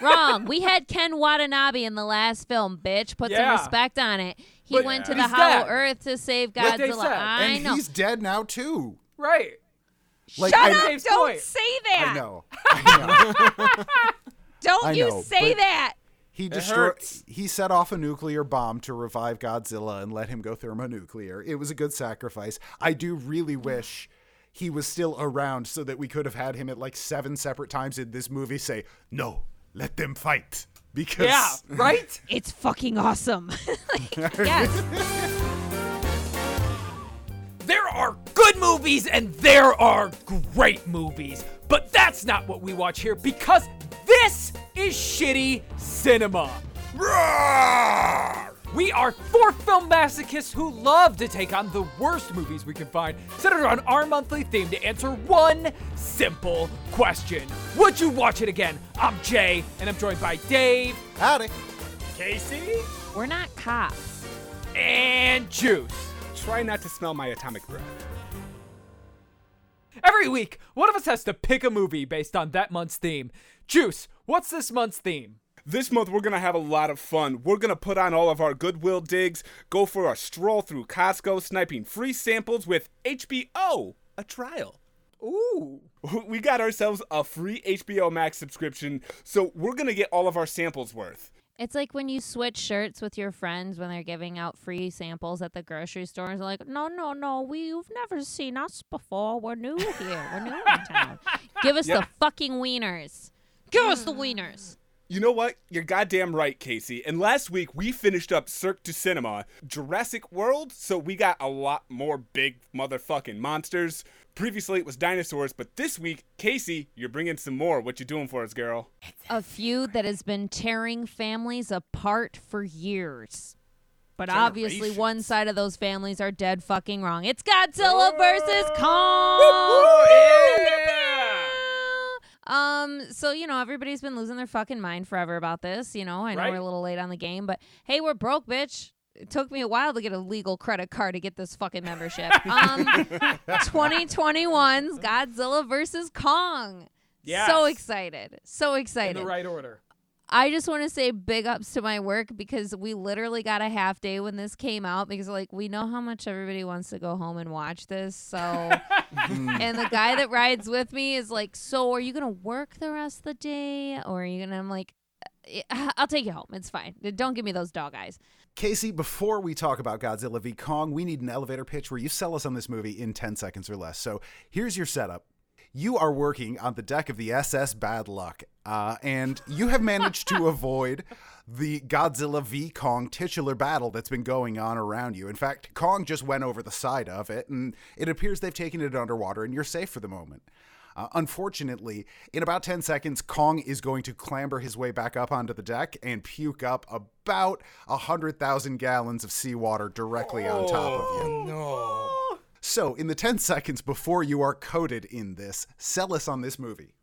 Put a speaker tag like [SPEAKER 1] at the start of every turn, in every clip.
[SPEAKER 1] Wrong. We had Ken Watanabe in the last film, bitch. Put
[SPEAKER 2] Yeah.
[SPEAKER 1] some respect on it. He
[SPEAKER 2] But
[SPEAKER 1] went to
[SPEAKER 2] he's
[SPEAKER 1] the Hollow
[SPEAKER 2] dead.
[SPEAKER 1] Earth to save
[SPEAKER 2] Like they
[SPEAKER 1] Godzilla.
[SPEAKER 2] said.
[SPEAKER 1] I
[SPEAKER 3] and
[SPEAKER 1] know.
[SPEAKER 3] he's dead now too.
[SPEAKER 2] Right.
[SPEAKER 3] Like
[SPEAKER 4] Shut
[SPEAKER 3] I,
[SPEAKER 4] up!
[SPEAKER 2] Dave's
[SPEAKER 4] Don't
[SPEAKER 2] point.
[SPEAKER 4] say that.
[SPEAKER 3] I know. I know.
[SPEAKER 4] Don't
[SPEAKER 3] I
[SPEAKER 4] you
[SPEAKER 3] know,
[SPEAKER 4] say
[SPEAKER 3] but-
[SPEAKER 4] that.
[SPEAKER 3] He destroyed.
[SPEAKER 2] hurts.
[SPEAKER 3] He set off a nuclear bomb to revive Godzilla and let him go thermonuclear. It was a good sacrifice. I do really wish he was still around so that we could have had him at like seven separate times in this movie say, "No, let them fight." Because
[SPEAKER 2] Yeah. Right.
[SPEAKER 4] It's fucking awesome.
[SPEAKER 1] yes.
[SPEAKER 2] There are good movies and there are great movies, but that's not what we watch here because this is shitty cinema. We are four film masochists who love to take on the worst movies we can find, centered around our monthly theme to answer one simple question Would you watch it again? I'm Jay, and I'm joined by Dave,
[SPEAKER 3] Howdy.
[SPEAKER 2] Casey,
[SPEAKER 1] We're not cops.
[SPEAKER 2] and Juice.
[SPEAKER 5] Try not to smell my atomic breath.
[SPEAKER 2] Every week, one of us has to pick a movie based on that month's theme. Juice, what's this month's theme?
[SPEAKER 5] This month we're gonna have a lot of fun. We're gonna put on all of our Goodwill digs, go for a stroll through Costco, sniping free samples with HBO, a trial.
[SPEAKER 2] Ooh.
[SPEAKER 5] We got ourselves a free HBO Max subscription, so we're gonna get all of our samples worth.
[SPEAKER 1] It's like when you switch shirts with your friends when they're giving out free samples at the grocery stores. They're like, no, no, no, we've never seen us before. We're new here. We're new in town. Give us the fucking wieners. Give us the wieners.
[SPEAKER 5] You know what? You're goddamn right, Casey. And last week we finished up Cirque du Cinema, Jurassic World, so we got a lot more big motherfucking monsters. Previously it was dinosaurs, but this week, Casey, you're bringing some more. What you doing for us, girl?
[SPEAKER 1] A feud that has been tearing families apart for years. But obviously, one side of those families are dead fucking wrong. It's Godzilla versus Kong. Um, so you know, everybody's been losing their fucking mind forever about this. You know, I know
[SPEAKER 2] Right.
[SPEAKER 1] we're a little late on the game, but hey, we're broke, bitch. It took me a while to get a legal credit card to get this fucking membership. Um, 2021's Godzilla versus Kong.
[SPEAKER 2] Yes.
[SPEAKER 1] So excited. So excited.
[SPEAKER 2] In the right order.
[SPEAKER 1] I just want to say big ups to my work because we literally got a half day when this came out because like we know how much everybody wants to go home and watch this. So and the guy that rides with me is like, "So are you going to work the rest of the day or are you going to I'm like "Uh, I'll take you home. It's fine. Don't give me those dog eyes.
[SPEAKER 3] Casey, before we talk about Godzilla v Kong, we need an elevator pitch where you sell us on this movie in 10 seconds or less. So here's your setup. You are working on the deck of the SS Bad Luck, uh, and you have managed to avoid the Godzilla v Kong titular battle that's been going on around you. In fact, Kong just went over the side of it, and it appears they've taken it underwater, and you're safe for the moment. Uh, unfortunately, in about 10 seconds, Kong is going to clamber his way back up onto the deck and puke up about 100,000 gallons of seawater directly on top of you.
[SPEAKER 5] No.
[SPEAKER 3] So, in the 10 seconds before you are coated in this, sell us on this movie.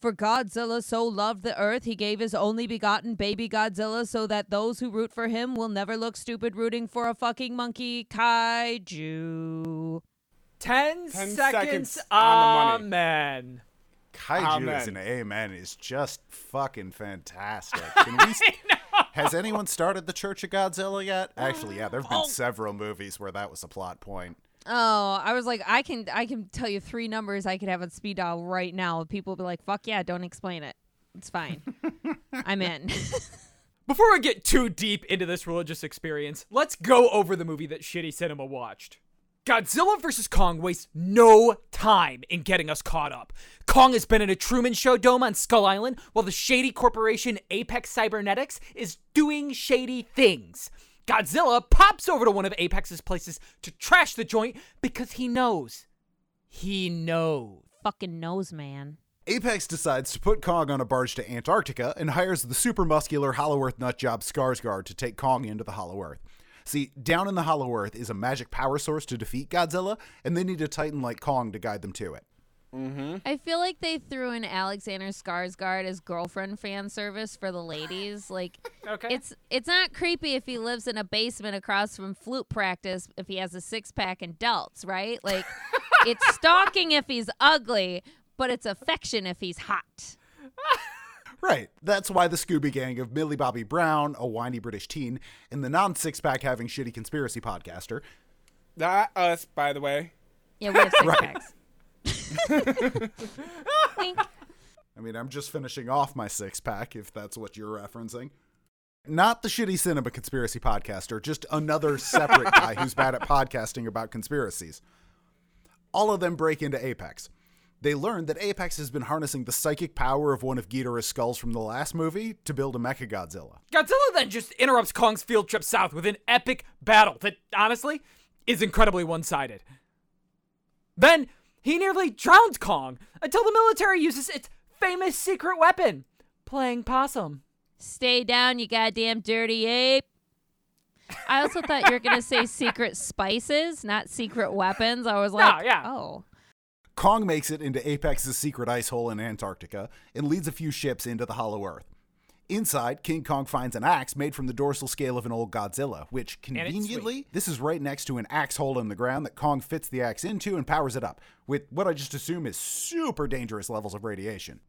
[SPEAKER 4] For Godzilla so loved the earth, he gave his only begotten baby Godzilla so that those who root for him will never look stupid rooting for a fucking monkey kaiju.
[SPEAKER 2] Ten,
[SPEAKER 5] 10
[SPEAKER 2] seconds,
[SPEAKER 5] seconds on the money.
[SPEAKER 2] amen.
[SPEAKER 3] Kaiju as
[SPEAKER 5] Amen.
[SPEAKER 3] an amen is just fucking fantastic. Can we st- Has anyone started the Church of Godzilla yet? Actually, yeah, there have been oh. several movies where that was a plot point.
[SPEAKER 4] Oh, I was like, I can, I can tell you three numbers I could have on speed dial right now. People will be like, "Fuck yeah, don't explain it. It's fine. I'm in."
[SPEAKER 2] Before we get too deep into this religious experience, let's go over the movie that Shitty Cinema watched. Godzilla vs. Kong wastes no time in getting us caught up. Kong has been in a Truman Show dome on Skull Island while the shady corporation Apex Cybernetics is doing shady things. Godzilla pops over to one of Apex's places to trash the joint because he knows. He knows.
[SPEAKER 1] Fucking knows, man.
[SPEAKER 3] Apex decides to put Kong on a barge to Antarctica and hires the super muscular Hollow Earth nutjob Skarsgård to take Kong into the Hollow Earth. See, down in the Hollow Earth is a magic power source to defeat Godzilla, and they need a titan like Kong to guide them to it. Mm-hmm.
[SPEAKER 1] I feel like they threw in Alexander Skarsgård as girlfriend fan service for the ladies. Like,
[SPEAKER 2] Okay.
[SPEAKER 1] it's it's not creepy if he lives in a basement across from flute practice if he has a six pack and delts, right? Like, it's stalking if he's ugly, but it's affection if he's hot.
[SPEAKER 3] Right. That's why the Scooby Gang of Millie Bobby Brown, a whiny British teen, and the non six pack having shitty conspiracy podcaster.
[SPEAKER 5] Not us, by the way.
[SPEAKER 1] Yeah, we have six
[SPEAKER 3] Right.
[SPEAKER 1] packs.
[SPEAKER 3] I mean, I'm just finishing off my six pack, if that's what you're referencing. Not the shitty cinema conspiracy podcaster, just another separate guy who's bad at podcasting about conspiracies. All of them break into Apex. They learn that Apex has been harnessing the psychic power of one of Ghidorah's skulls from the last movie to build a Mechagodzilla.
[SPEAKER 2] Godzilla then just interrupts Kong's field trip south with an epic battle that, honestly, is incredibly one sided. Then, he nearly drowns Kong until the military uses its famous secret weapon, playing possum.
[SPEAKER 1] Stay down, you goddamn dirty ape. I also thought you were gonna say secret spices, not secret weapons. I was like,
[SPEAKER 2] yeah.
[SPEAKER 1] oh,
[SPEAKER 3] Kong makes it into Apex's secret ice hole in Antarctica and leads a few ships into the Hollow Earth. Inside, King Kong finds an axe made from the dorsal scale of an old Godzilla, which conveniently, this is right next to an axe hole in the ground that Kong fits the axe into and powers it up with what I just assume is super dangerous levels of radiation.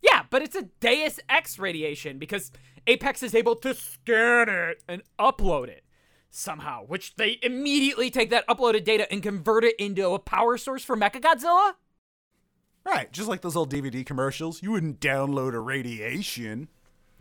[SPEAKER 2] Yeah, but it's a Deus Ex radiation because Apex is able to scan it and upload it somehow, which they immediately take that uploaded data and convert it into a power source for Mechagodzilla.
[SPEAKER 3] Right, just like those old DVD commercials, you wouldn't download a radiation.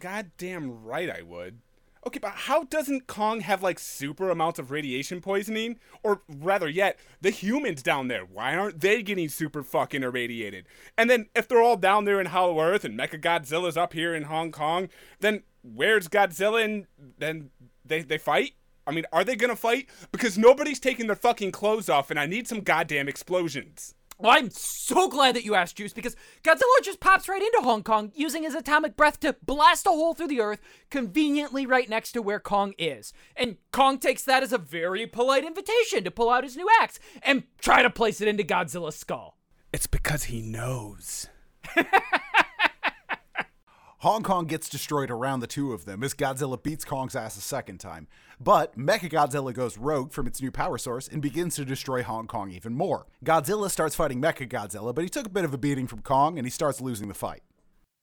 [SPEAKER 5] Goddamn right I would. Okay, but how doesn't Kong have like super amounts of radiation poisoning? Or rather yet, the humans down there, why aren't they getting super fucking irradiated? And then if they're all down there in Hollow Earth and Mechagodzilla's up here in Hong Kong, then where's Godzilla and then they, they fight? I mean, are they gonna fight? Because nobody's taking their fucking clothes off and I need some goddamn explosions.
[SPEAKER 2] Well, I'm so glad that you asked, Juice, because Godzilla just pops right into Hong Kong using his atomic breath to blast a hole through the earth conveniently right next to where Kong is. And Kong takes that as a very polite invitation to pull out his new axe and try to place it into Godzilla's skull.
[SPEAKER 5] It's because he knows.
[SPEAKER 3] Hong Kong gets destroyed around the two of them as Godzilla beats Kong's ass a second time. But Mechagodzilla goes rogue from its new power source and begins to destroy Hong Kong even more. Godzilla starts fighting Mechagodzilla, but he took a bit of a beating from Kong and he starts losing the fight.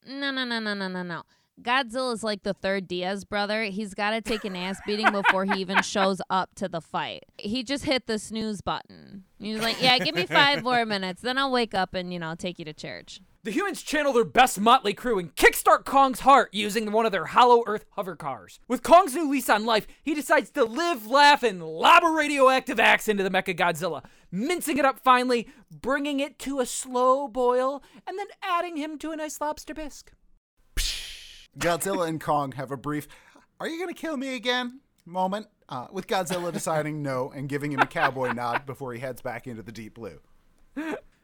[SPEAKER 1] no, no, no, no, no, no, no. Godzilla's like the third Diaz brother. He's got to take an ass beating before he even shows up to the fight. He just hit the snooze button. He's like, yeah, give me five more minutes, then I'll wake up and you know I'll take you to church.
[SPEAKER 2] The humans channel their best motley crew and kickstart Kong's heart using one of their Hollow Earth hover cars. With Kong's new lease on life, he decides to live, laugh, and lob a radioactive axe into the Mecha Godzilla, mincing it up finely, bringing it to a slow boil, and then adding him to a nice lobster bisque.
[SPEAKER 3] Godzilla and Kong have a brief, are you going to kill me again? moment, uh, with Godzilla deciding no and giving him a cowboy nod before he heads back into the deep blue.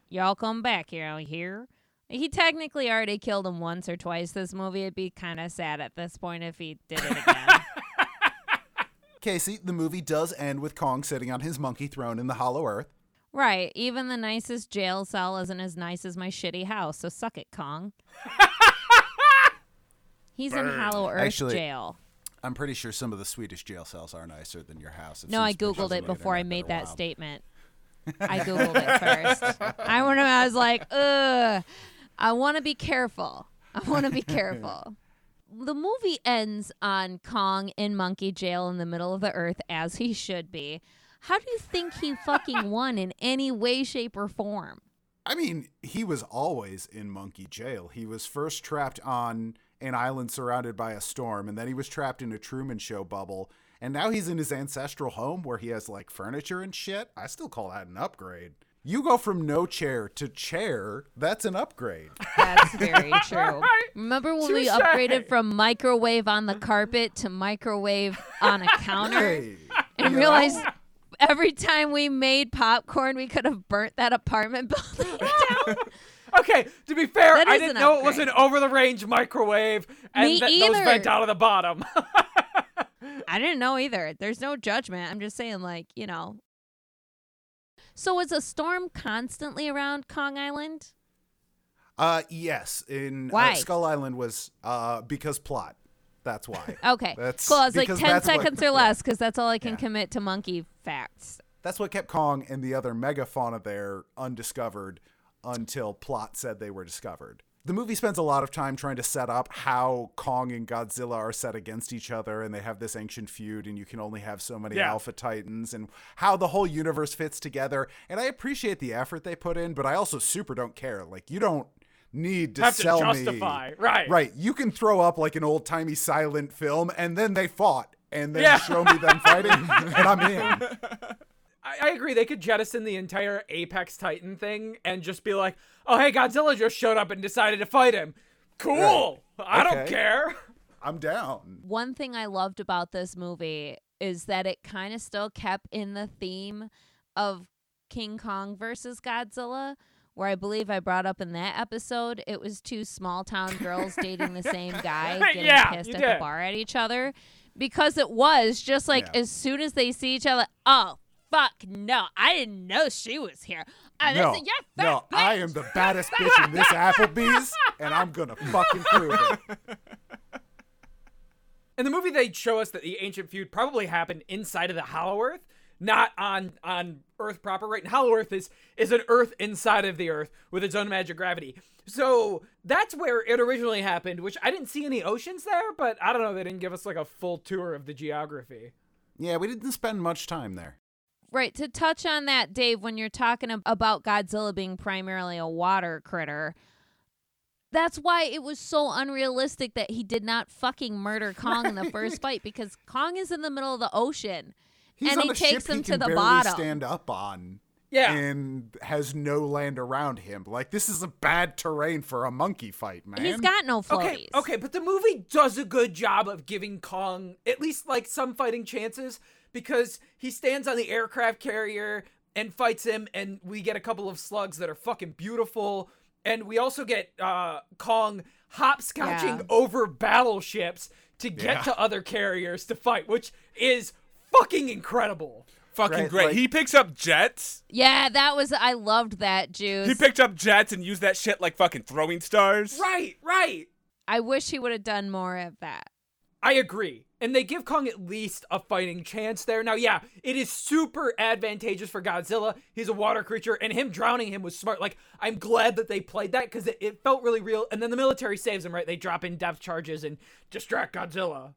[SPEAKER 1] Y'all come back here out here. He technically already killed him once or twice this movie. It'd be kind of sad at this point if he did it again.
[SPEAKER 3] Casey, the movie does end with Kong sitting on his monkey throne in the Hollow Earth.
[SPEAKER 1] right. Even the nicest jail cell isn't as nice as my shitty house, so suck it, Kong. He's in Hollow Earth
[SPEAKER 3] Actually-
[SPEAKER 1] jail.
[SPEAKER 3] I'm pretty sure some of the Swedish jail cells are nicer than your house. I've
[SPEAKER 1] No, I googled it before I made that
[SPEAKER 3] wild.
[SPEAKER 1] statement. I googled it first. I want to. I was like, ugh. I want to be careful. I want to be careful. The movie ends on Kong in monkey jail in the middle of the earth, as he should be. How do you think he fucking won in any way, shape, or form?
[SPEAKER 3] I mean, he was always in monkey jail. He was first trapped on an island surrounded by a storm, and then he was trapped in a Truman Show bubble. And now he's in his ancestral home where he has like furniture and shit. I still call that an upgrade. You go from no chair to chair, that's an upgrade.
[SPEAKER 1] That's very true. Remember when we
[SPEAKER 2] Touche.
[SPEAKER 1] upgraded from microwave on the carpet to microwave on a counter?
[SPEAKER 3] Hey,
[SPEAKER 1] and
[SPEAKER 3] you
[SPEAKER 1] realized every time we made popcorn, we could have burnt that apartment building down.
[SPEAKER 2] Okay, to be fair,
[SPEAKER 1] That
[SPEAKER 2] I
[SPEAKER 1] is
[SPEAKER 2] didn't
[SPEAKER 1] an
[SPEAKER 2] know it was
[SPEAKER 1] upgrade.
[SPEAKER 2] an over the range microwave and
[SPEAKER 1] Me
[SPEAKER 2] that those
[SPEAKER 1] either.
[SPEAKER 2] vent out of the bottom.
[SPEAKER 1] I didn't know either. There's no judgment. I'm just saying, like, you know. So is a storm constantly around Kong Island?
[SPEAKER 3] Uh, yes. In
[SPEAKER 1] Why?
[SPEAKER 3] Uh, Skull Island was uh because plot. That's why.
[SPEAKER 1] Okay.
[SPEAKER 3] That's
[SPEAKER 1] cool. I was like 10
[SPEAKER 3] that's what-
[SPEAKER 1] seconds or less because that's all I can
[SPEAKER 3] Yeah.
[SPEAKER 1] commit to monkey facts.
[SPEAKER 3] That's what kept Kong and the other megafauna there undiscovered until plot said they were discovered. The movie spends a lot of time trying to set up how Kong and Godzilla are set against each other and they have this ancient feud and you can only have so many
[SPEAKER 2] Yeah.
[SPEAKER 3] alpha titans and how the whole universe fits together. And I appreciate the effort they put in, but I also super don't care. Like you don't need to
[SPEAKER 2] Have to
[SPEAKER 3] sell
[SPEAKER 2] justify,
[SPEAKER 3] me.
[SPEAKER 2] right.
[SPEAKER 3] Right. You can throw up like an old-timey silent film and then they fought and then
[SPEAKER 2] Yeah.
[SPEAKER 3] show me them fighting and I'm in.
[SPEAKER 2] I, I agree. They could jettison the entire Apex Titan thing and just be like, "Oh, hey, Godzilla just showed up and decided to fight him. Cool. I don't care."
[SPEAKER 3] I'm down.
[SPEAKER 1] One thing I loved about this movie is that it kind of still kept in the theme of King Kong versus Godzilla, where I believe I brought up in that episode it was two small town girls dating the same guy, getting
[SPEAKER 2] Yeah,
[SPEAKER 1] pissed at
[SPEAKER 2] did.
[SPEAKER 1] the bar at each other. Because it was just like
[SPEAKER 3] Yeah.
[SPEAKER 1] as soon as they see each other, oh fuck no, I didn't know she was here. Uh,
[SPEAKER 3] No,
[SPEAKER 1] listen, you're fat
[SPEAKER 3] no, I am the baddest bitch in this Applebee's, and I'm gonna fucking prove it.
[SPEAKER 2] In the movie, they show us that the ancient feud probably happened inside of the Hollow Earth, not on on Earth proper. Right? And Hollow Earth is is an Earth inside of the Earth with its own magic gravity. So that's where it originally happened. Which I didn't see any oceans there, but I don't know. They didn't give us like a full tour of the geography.
[SPEAKER 3] Yeah, we didn't spend much time there.
[SPEAKER 1] Right. To touch on that, Dave, when you're talking about Godzilla being primarily a water critter, that's why it was so unrealistic that he did not fucking murder Kong in the first fight because Kong is in the middle of the ocean
[SPEAKER 3] He's
[SPEAKER 1] and
[SPEAKER 3] on
[SPEAKER 1] he
[SPEAKER 3] a
[SPEAKER 1] takes
[SPEAKER 3] ship he
[SPEAKER 1] him to the bottom.
[SPEAKER 3] stand up on.
[SPEAKER 2] Yeah.
[SPEAKER 3] And has no land around him. Like this is a bad terrain for a monkey fight, man.
[SPEAKER 1] He's got no floaties.
[SPEAKER 2] Okay, okay, but the movie does a good job of giving Kong at least like some fighting chances because he stands on the aircraft carrier and fights him, and we get a couple of slugs that are fucking beautiful, and we also get uh, Kong hopscotching
[SPEAKER 1] Yeah.
[SPEAKER 2] over battleships to get
[SPEAKER 3] Yeah.
[SPEAKER 2] to other carriers to fight, which is fucking incredible.
[SPEAKER 5] Fucking
[SPEAKER 3] Right,
[SPEAKER 5] great.
[SPEAKER 3] like-
[SPEAKER 5] he picks up jets.
[SPEAKER 1] Yeah, that was I loved that juice.
[SPEAKER 5] He picked up jets and used that shit like fucking throwing stars.
[SPEAKER 2] Right, right.
[SPEAKER 1] I wish he would have done more of that.
[SPEAKER 2] I agree. And they give Kong at least a fighting chance there. Now, yeah, it is super advantageous for Godzilla. He's a water creature, and him drowning him was smart. Like, I'm glad that they played that because it, it felt really real. And then the military saves him, right? They drop in depth charges and distract Godzilla.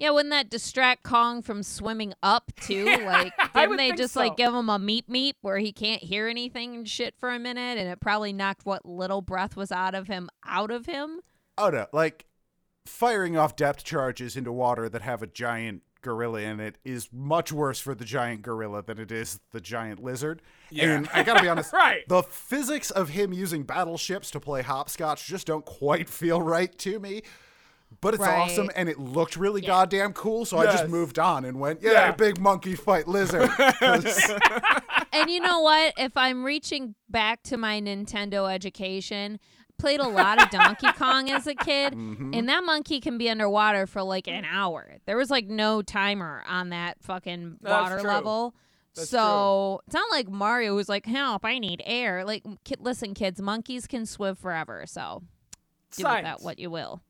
[SPEAKER 1] Yeah, wouldn't that distract Kong from swimming up too? Like,
[SPEAKER 2] I
[SPEAKER 1] didn't they just
[SPEAKER 2] so.
[SPEAKER 1] like give him a meep meep where he can't hear anything and shit for a minute, and it probably knocked what little breath was out of him out of him?
[SPEAKER 3] Oh no, like firing off depth charges into water that have a giant gorilla in it is much worse for the giant gorilla than it is the giant lizard.
[SPEAKER 5] Yeah.
[SPEAKER 3] And I gotta be honest,
[SPEAKER 2] Right.
[SPEAKER 3] the physics of him using battleships to play hopscotch just don't quite feel right to me. But it's
[SPEAKER 1] Right.
[SPEAKER 3] awesome and it looked really
[SPEAKER 1] Yeah.
[SPEAKER 3] goddamn cool, so I just moved on and went, yeah,
[SPEAKER 2] Yeah.
[SPEAKER 3] big monkey fight lizard.
[SPEAKER 1] and you know what? If I'm reaching back to my Nintendo education, played a lot of Donkey Kong as a kid,
[SPEAKER 3] Mm-hmm.
[SPEAKER 1] and that monkey can be underwater for like an hour. There was like no timer on that fucking
[SPEAKER 2] That's
[SPEAKER 1] water
[SPEAKER 2] true.
[SPEAKER 1] level.
[SPEAKER 2] That's
[SPEAKER 1] so it's not like Mario was like, "Help! I need air." Like, ki- listen, kids, monkeys can swim forever. So do with that what you will.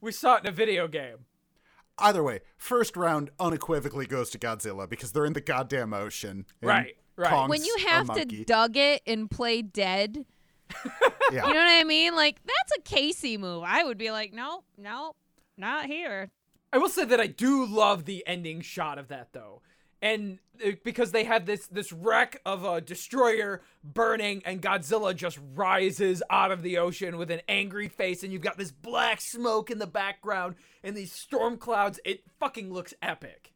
[SPEAKER 2] We saw it in a video game.
[SPEAKER 3] Either way, first round unequivocally goes to Godzilla because they're in the goddamn ocean.
[SPEAKER 2] Right, right.
[SPEAKER 3] Kong's
[SPEAKER 1] when you have to dug it and play dead,
[SPEAKER 3] yeah.
[SPEAKER 1] you know what I mean? Like that's a Casey move. I would be like, no, no, not here.
[SPEAKER 2] I will say that I do love the ending shot of that though. And uh, because they have this this wreck of a destroyer burning and Godzilla just rises out of the ocean with an angry face and you've got this black smoke in the background and these storm clouds. It fucking looks epic.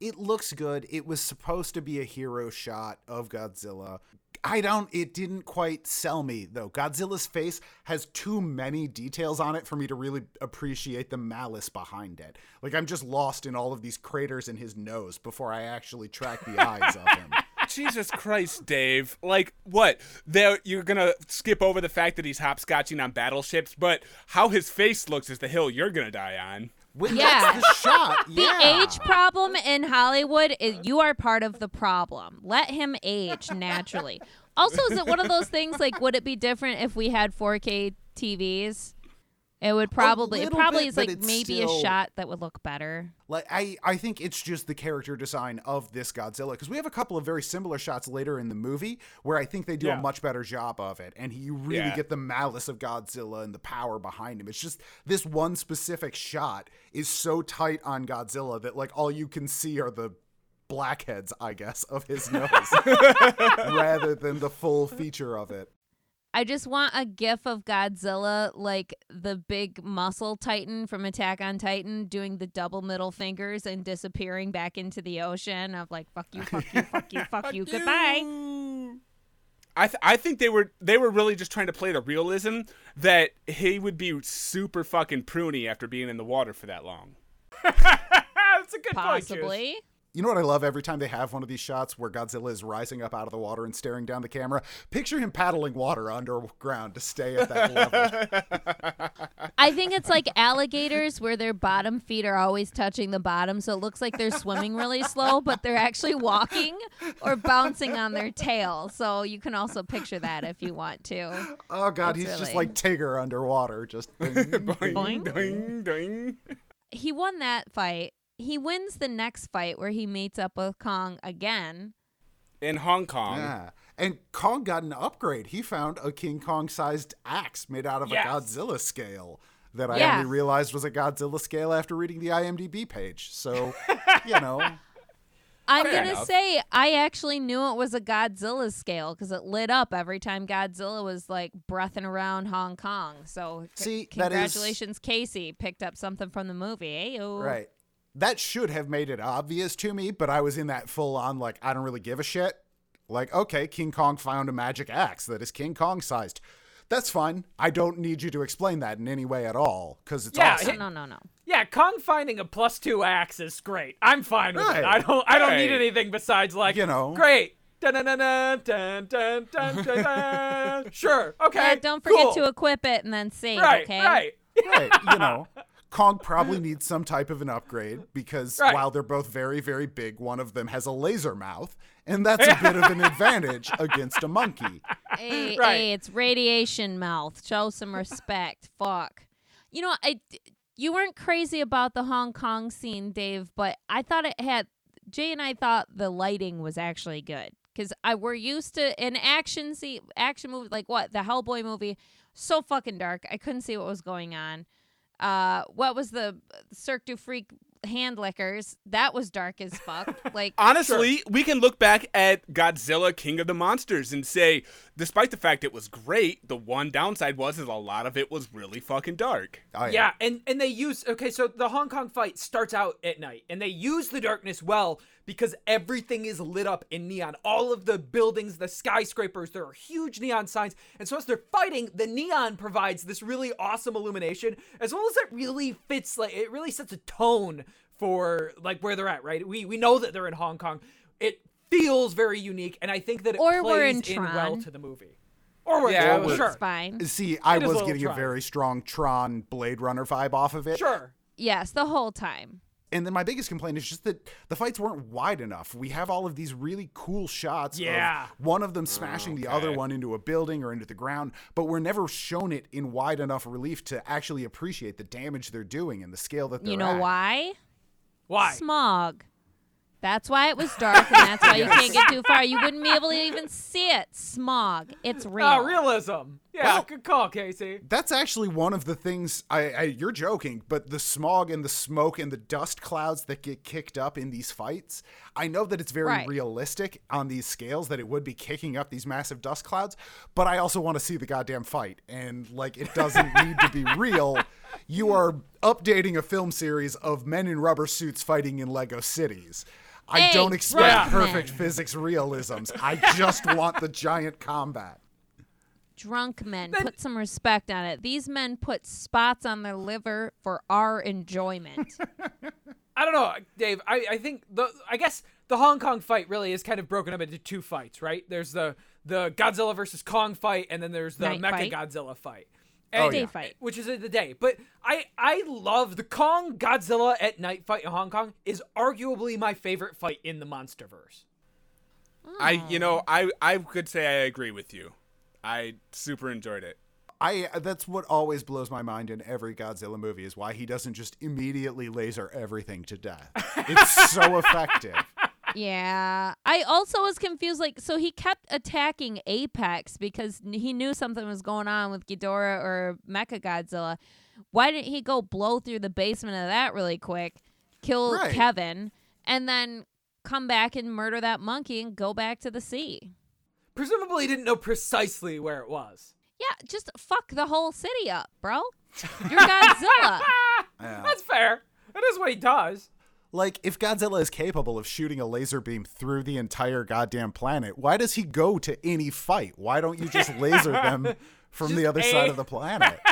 [SPEAKER 3] it looks good. It was supposed to be a hero shot of Godzilla. I don't, it didn't quite sell me though. Godzilla's face has too many details on it for me to really appreciate the malice behind it. Like, I'm just lost in all of these craters in his nose before I actually track the eyes of him.
[SPEAKER 5] Jesus Christ, Dave. Like, what? There, you're gonna skip over the fact that he's hopscotching on battleships, but how his face looks is the hill you're gonna die on.
[SPEAKER 3] Wait,
[SPEAKER 1] Yeah.
[SPEAKER 3] the shot.
[SPEAKER 1] The age problem in Hollywood is you are part of the problem. Let him age naturally. Also, is it one of those things like would it be different if we had 4K TVs? It would probably it probably
[SPEAKER 3] bit,
[SPEAKER 1] is like maybe
[SPEAKER 3] still-
[SPEAKER 1] a shot that would look better.
[SPEAKER 3] Like I, I think it's just the character design of this Godzilla because we have a couple of very similar shots later in the movie where I think they do
[SPEAKER 2] Yeah.
[SPEAKER 3] a much better job of it, and you really
[SPEAKER 5] Yeah.
[SPEAKER 3] get the malice of Godzilla and the power behind him. It's just this one specific shot is so tight on Godzilla that like all you can see are the blackheads, I guess, of his nose, rather than the full feature of it.
[SPEAKER 1] I just want a gif of Godzilla like the big muscle titan from Attack on Titan doing the double middle fingers and disappearing back into the ocean of like fuck you, fuck you, fuck you, fuck you, goodbye.
[SPEAKER 5] I th- I think they were they were really just trying to play the realism that he would be super fucking pruny after being in the water for that long.
[SPEAKER 2] That's a good point.
[SPEAKER 1] Possibly.
[SPEAKER 3] You know what I love every time they have one of these shots where Godzilla is rising up out of the water and staring down the camera? Picture him paddling water underground to stay at that level.
[SPEAKER 1] I think it's like alligators where their bottom feet are always touching the bottom, so it looks like they're swimming really slow, but they're actually walking or bouncing on their tail. So you can also picture that if you want to.
[SPEAKER 3] Oh god, he's just like Tigger underwater, just
[SPEAKER 5] Boing, doing, doing.
[SPEAKER 1] He won that fight. He wins the next fight where he meets up with Kong again.
[SPEAKER 5] In Hong Kong.
[SPEAKER 3] yeah. And Kong got an upgrade. He found a King Kong sized axe made out of
[SPEAKER 2] Yes.
[SPEAKER 3] a Godzilla scale that I
[SPEAKER 1] Yeah.
[SPEAKER 3] only realized was a Godzilla scale after reading the IMDb page. So, you know,
[SPEAKER 1] I'm going to say I actually knew it was a Godzilla scale because it lit up every time Godzilla was like breathing around Hong Kong. So c-
[SPEAKER 3] See, that is-
[SPEAKER 1] congratulations, Casey. Picked up something from the movie. Ayo.
[SPEAKER 3] right. That should have made it obvious to me, but I was in that full on, like, I don't really give a shit. Like, okay, King Kong found a magic axe that is King Kong sized. That's fine. I don't need you to explain that in any way at all because it's
[SPEAKER 2] Yeah,
[SPEAKER 3] awesome.
[SPEAKER 1] No, no, no, no.
[SPEAKER 2] Yeah, Kong finding a plus two axe is great. I'm fine with
[SPEAKER 3] Right.
[SPEAKER 2] it. I don't. I don't need anything besides like
[SPEAKER 3] You know.
[SPEAKER 2] Great. Dun dun dun dun dun dun dun dun. dun. Sure. Okay.
[SPEAKER 1] Yeah, don't forget
[SPEAKER 2] cool.
[SPEAKER 1] to equip it and then save,
[SPEAKER 2] Right.
[SPEAKER 1] okay?
[SPEAKER 2] Right.
[SPEAKER 3] right, you know, Kong probably needs some type of an upgrade because
[SPEAKER 2] Right.
[SPEAKER 3] while they're both very, very big, one of them has a laser mouth, and that's a bit of an advantage against a monkey.
[SPEAKER 1] Hey,
[SPEAKER 2] Right.
[SPEAKER 1] hey, it's radiation mouth. Show some respect. Fuck. You know, I you weren't crazy about the Hong Kong scene, Dave, but I thought it had Jay and I thought the lighting was actually good because I we're used to an action scene, action movie like what the Hellboy movie, so fucking dark. I couldn't see what was going on. Uh, what was the Cirque du Freak hand lickers? That was dark as fuck. Like
[SPEAKER 5] Honestly, we can look back at Godzilla King of the Monsters and say, despite the fact it was great, the one downside was is a lot of it was really fucking dark.
[SPEAKER 3] Oh,
[SPEAKER 2] Yeah, and and they use okay, so the Hong Kong fight starts out at night, and they use the darkness well because everything is lit up in neon. All of the buildings, the skyscrapers, there are huge neon signs, and so as they're fighting, the neon provides this really awesome illumination, as well as it really fits like it really sets a tone for like where they're at. Right, we we know that they're in Hong Kong. It feels very unique, and I think that it
[SPEAKER 1] Or we're
[SPEAKER 2] plays
[SPEAKER 1] in
[SPEAKER 2] well
[SPEAKER 1] Tron.
[SPEAKER 2] to the movie. Or we're
[SPEAKER 5] Yeah,
[SPEAKER 2] in Tron, sure,
[SPEAKER 1] fine.
[SPEAKER 3] See, I
[SPEAKER 2] It is a
[SPEAKER 3] was
[SPEAKER 2] little
[SPEAKER 3] getting a very strong Tron Blade Runner vibe off of it.
[SPEAKER 2] sure.
[SPEAKER 1] Yes, the whole time.
[SPEAKER 3] And then my biggest complaint is just that the fights weren't wide enough. We have all of these really cool shots
[SPEAKER 2] Yeah.
[SPEAKER 3] of one of them smashing the other one into a building or into the ground, but we're never shown it in wide enough relief to actually appreciate the damage they're doing and the scale that they're
[SPEAKER 1] You know
[SPEAKER 3] at.
[SPEAKER 1] why?
[SPEAKER 2] Why?
[SPEAKER 1] Smog. That's why it was dark, and that's why you can't get too far. You wouldn't be able to even see it. Smog. It's oh, real.
[SPEAKER 2] Oh, realism. Yeah,
[SPEAKER 3] Well-
[SPEAKER 2] good call, Casey.
[SPEAKER 3] That's actually one of the things. I, I you're joking, but the smog and the smoke and the dust clouds that get kicked up in these fights. I know that it's very
[SPEAKER 1] Right.
[SPEAKER 3] realistic on these scales that it would be kicking up these massive dust clouds, but I also want to see the goddamn fight, and like it doesn't need to be real. You are updating a film series of men in rubber suits fighting in Lego cities. I
[SPEAKER 1] Hey,
[SPEAKER 3] don't expect
[SPEAKER 2] Yeah.
[SPEAKER 3] perfect physics realisms. I just want the giant combat.
[SPEAKER 1] Drunk men. Put some respect on it. These men put spots on their liver for our enjoyment.
[SPEAKER 2] I don't know, Dave. I, I think the I guess the Hong Kong fight really is kind of broken up into two fights, right? There's the the Godzilla versus Kong fight, and then there's the
[SPEAKER 1] Night
[SPEAKER 2] Mecha
[SPEAKER 1] fight.
[SPEAKER 2] Godzilla fight.
[SPEAKER 3] Oh,
[SPEAKER 2] And-
[SPEAKER 1] Day fight.
[SPEAKER 2] which is the day. But I I love the Kong Godzilla at night fight in Hong Kong is arguably my favorite fight in the MonsterVerse.
[SPEAKER 5] I, you know, I, I could say I agree with you. I super enjoyed it.
[SPEAKER 3] I that's what always blows my mind in every Godzilla movie is why he doesn't just immediately laser everything to death. It's so effective.
[SPEAKER 1] Yeah. I also was confused. Like, so he kept attacking Apex because he knew something was going on with Ghidorah or Mecha Godzilla. Why didn't he go blow through the basement of that really quick, kill
[SPEAKER 3] Right.
[SPEAKER 1] Kevin, and then come back and murder that monkey and go back to the sea?
[SPEAKER 2] Presumably, he didn't know precisely where it was.
[SPEAKER 1] Yeah, just fuck the whole city up, bro. You're Godzilla.
[SPEAKER 3] Yeah.
[SPEAKER 2] That's fair. That is what he does.
[SPEAKER 3] Like, if Godzilla is capable of shooting a laser beam through the entire goddamn planet, why does he go to any fight? Why don't you just laser them from the other
[SPEAKER 2] a-
[SPEAKER 3] side of the planet?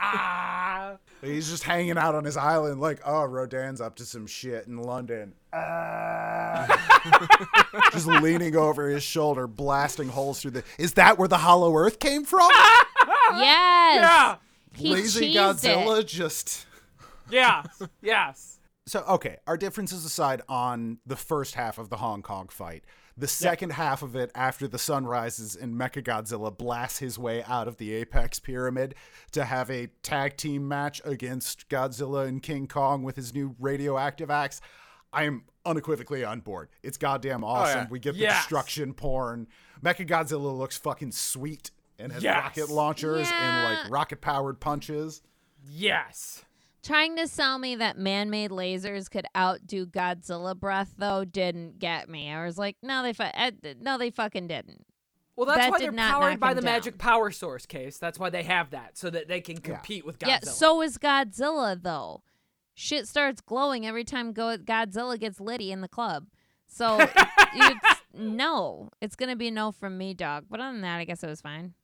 [SPEAKER 2] Ah.
[SPEAKER 3] He's just hanging out on his island, like, oh, Rodan's up to some shit in London. Ah. just leaning over his shoulder, blasting holes through the. Is that where the Hollow Earth came from?
[SPEAKER 1] yes.
[SPEAKER 2] Yeah.
[SPEAKER 1] He
[SPEAKER 3] Lazy Godzilla
[SPEAKER 1] it.
[SPEAKER 3] just.
[SPEAKER 2] Yes. Yes.
[SPEAKER 3] So, okay, our differences aside on the first half of the Hong Kong fight. The second half of it, after the sun rises and Mechagodzilla blasts his way out of the Apex Pyramid to have a tag team match against Godzilla and King Kong with his new radioactive axe, I am unequivocally on board. It's goddamn oh, awesome.
[SPEAKER 5] yeah.
[SPEAKER 3] We get the
[SPEAKER 2] Yes.
[SPEAKER 3] destruction porn. Mechagodzilla looks fucking sweet and has
[SPEAKER 2] Yes.
[SPEAKER 3] rocket launchers and like rocket powered punches.
[SPEAKER 2] Yes.
[SPEAKER 1] Trying to sell me that man-made lasers could outdo Godzilla breath, though, didn't get me. I was like, no, they fu- uh, no, they fucking didn't.
[SPEAKER 2] Well, that's
[SPEAKER 1] That
[SPEAKER 2] why they're
[SPEAKER 1] not
[SPEAKER 2] powered by the
[SPEAKER 1] down.
[SPEAKER 2] magic power source case. That's why they have that, so that they can compete with Godzilla.
[SPEAKER 1] Yeah, so is Godzilla though. Shit starts glowing every time Go- Godzilla gets litty in the club. So it's no, it's gonna be no from me, dog. But other than that, I guess it was fine.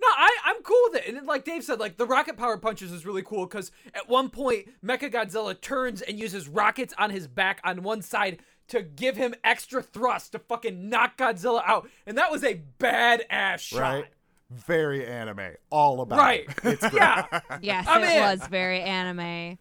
[SPEAKER 2] No, I, I'm cool with it. And like Dave said, like the rocket powered punches is really cool because at one point, Mecha Godzilla turns and uses rockets on his back on one side to give him extra thrust to fucking knock Godzilla out. And that was a badass shot.
[SPEAKER 3] Right? Very anime. All about
[SPEAKER 2] Right.
[SPEAKER 3] it. It's great.
[SPEAKER 2] Yeah.
[SPEAKER 1] Yes,
[SPEAKER 2] I'm
[SPEAKER 1] it
[SPEAKER 2] in.
[SPEAKER 1] was very anime.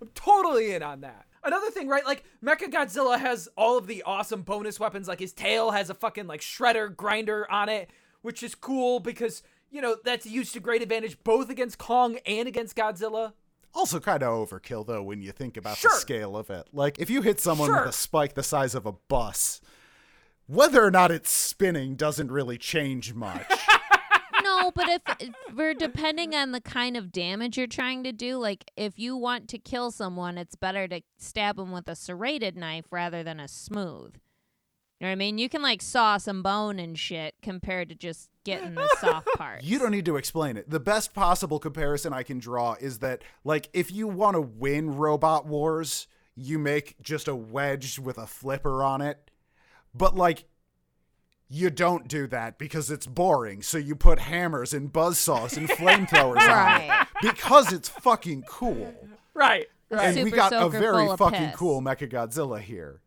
[SPEAKER 2] I'm totally in on that. Another thing, right? Like Mecha Godzilla has all of the awesome bonus weapons. Like his tail has a fucking like shredder grinder on it, which is cool because you know that's used to great advantage both against Kong and against Godzilla.
[SPEAKER 3] Also, kind of overkill though when you think about
[SPEAKER 2] Sure.
[SPEAKER 3] the scale of it. Like, if you hit someone
[SPEAKER 2] Sure.
[SPEAKER 3] with a spike the size of a bus, whether or not it's spinning doesn't really change much.
[SPEAKER 1] No, but if, if we're depending on the kind of damage you're trying to do, like if you want to kill someone, it's better to stab them with a serrated knife rather than a smooth. You know what I mean? You can like saw some bone and shit compared to just getting the soft part.
[SPEAKER 3] you don't need to explain it. The best possible comparison I can draw is that, like, if you want to win Robot Wars, you make just a wedge with a flipper on it. But, like, you don't do that because it's boring. So you put hammers and buzzsaws and flamethrowers on it because it's fucking cool.
[SPEAKER 2] Right. Right.
[SPEAKER 3] and we got a very fucking
[SPEAKER 1] piss.
[SPEAKER 3] cool Mechagodzilla here.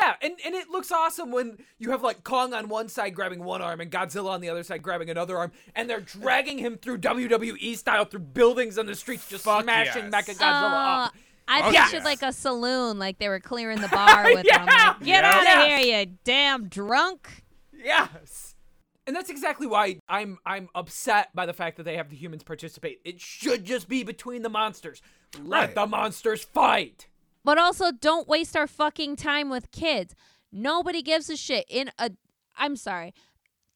[SPEAKER 2] Yeah, and, and it looks awesome when you have like Kong on one side grabbing one arm and Godzilla on the other side grabbing another arm, and they're dragging him through WWE style through buildings on the streets, just
[SPEAKER 5] Fuck
[SPEAKER 2] smashing
[SPEAKER 5] yes.
[SPEAKER 2] Mechagodzilla
[SPEAKER 1] Uh,
[SPEAKER 2] up.
[SPEAKER 1] I
[SPEAKER 5] Oh,
[SPEAKER 1] pictured
[SPEAKER 5] yes.
[SPEAKER 1] like a saloon, like they were clearing the bar with
[SPEAKER 2] Yeah.
[SPEAKER 1] them. Like, Get
[SPEAKER 5] Yeah.
[SPEAKER 1] out of here, you damn drunk!
[SPEAKER 2] Yes. And that's exactly why I'm I'm upset by the fact that they have the humans participate. It should just be between the monsters. Let
[SPEAKER 3] Right.
[SPEAKER 2] the monsters fight.
[SPEAKER 1] But also, don't waste our fucking time with kids. Nobody gives a shit. In a, I'm sorry.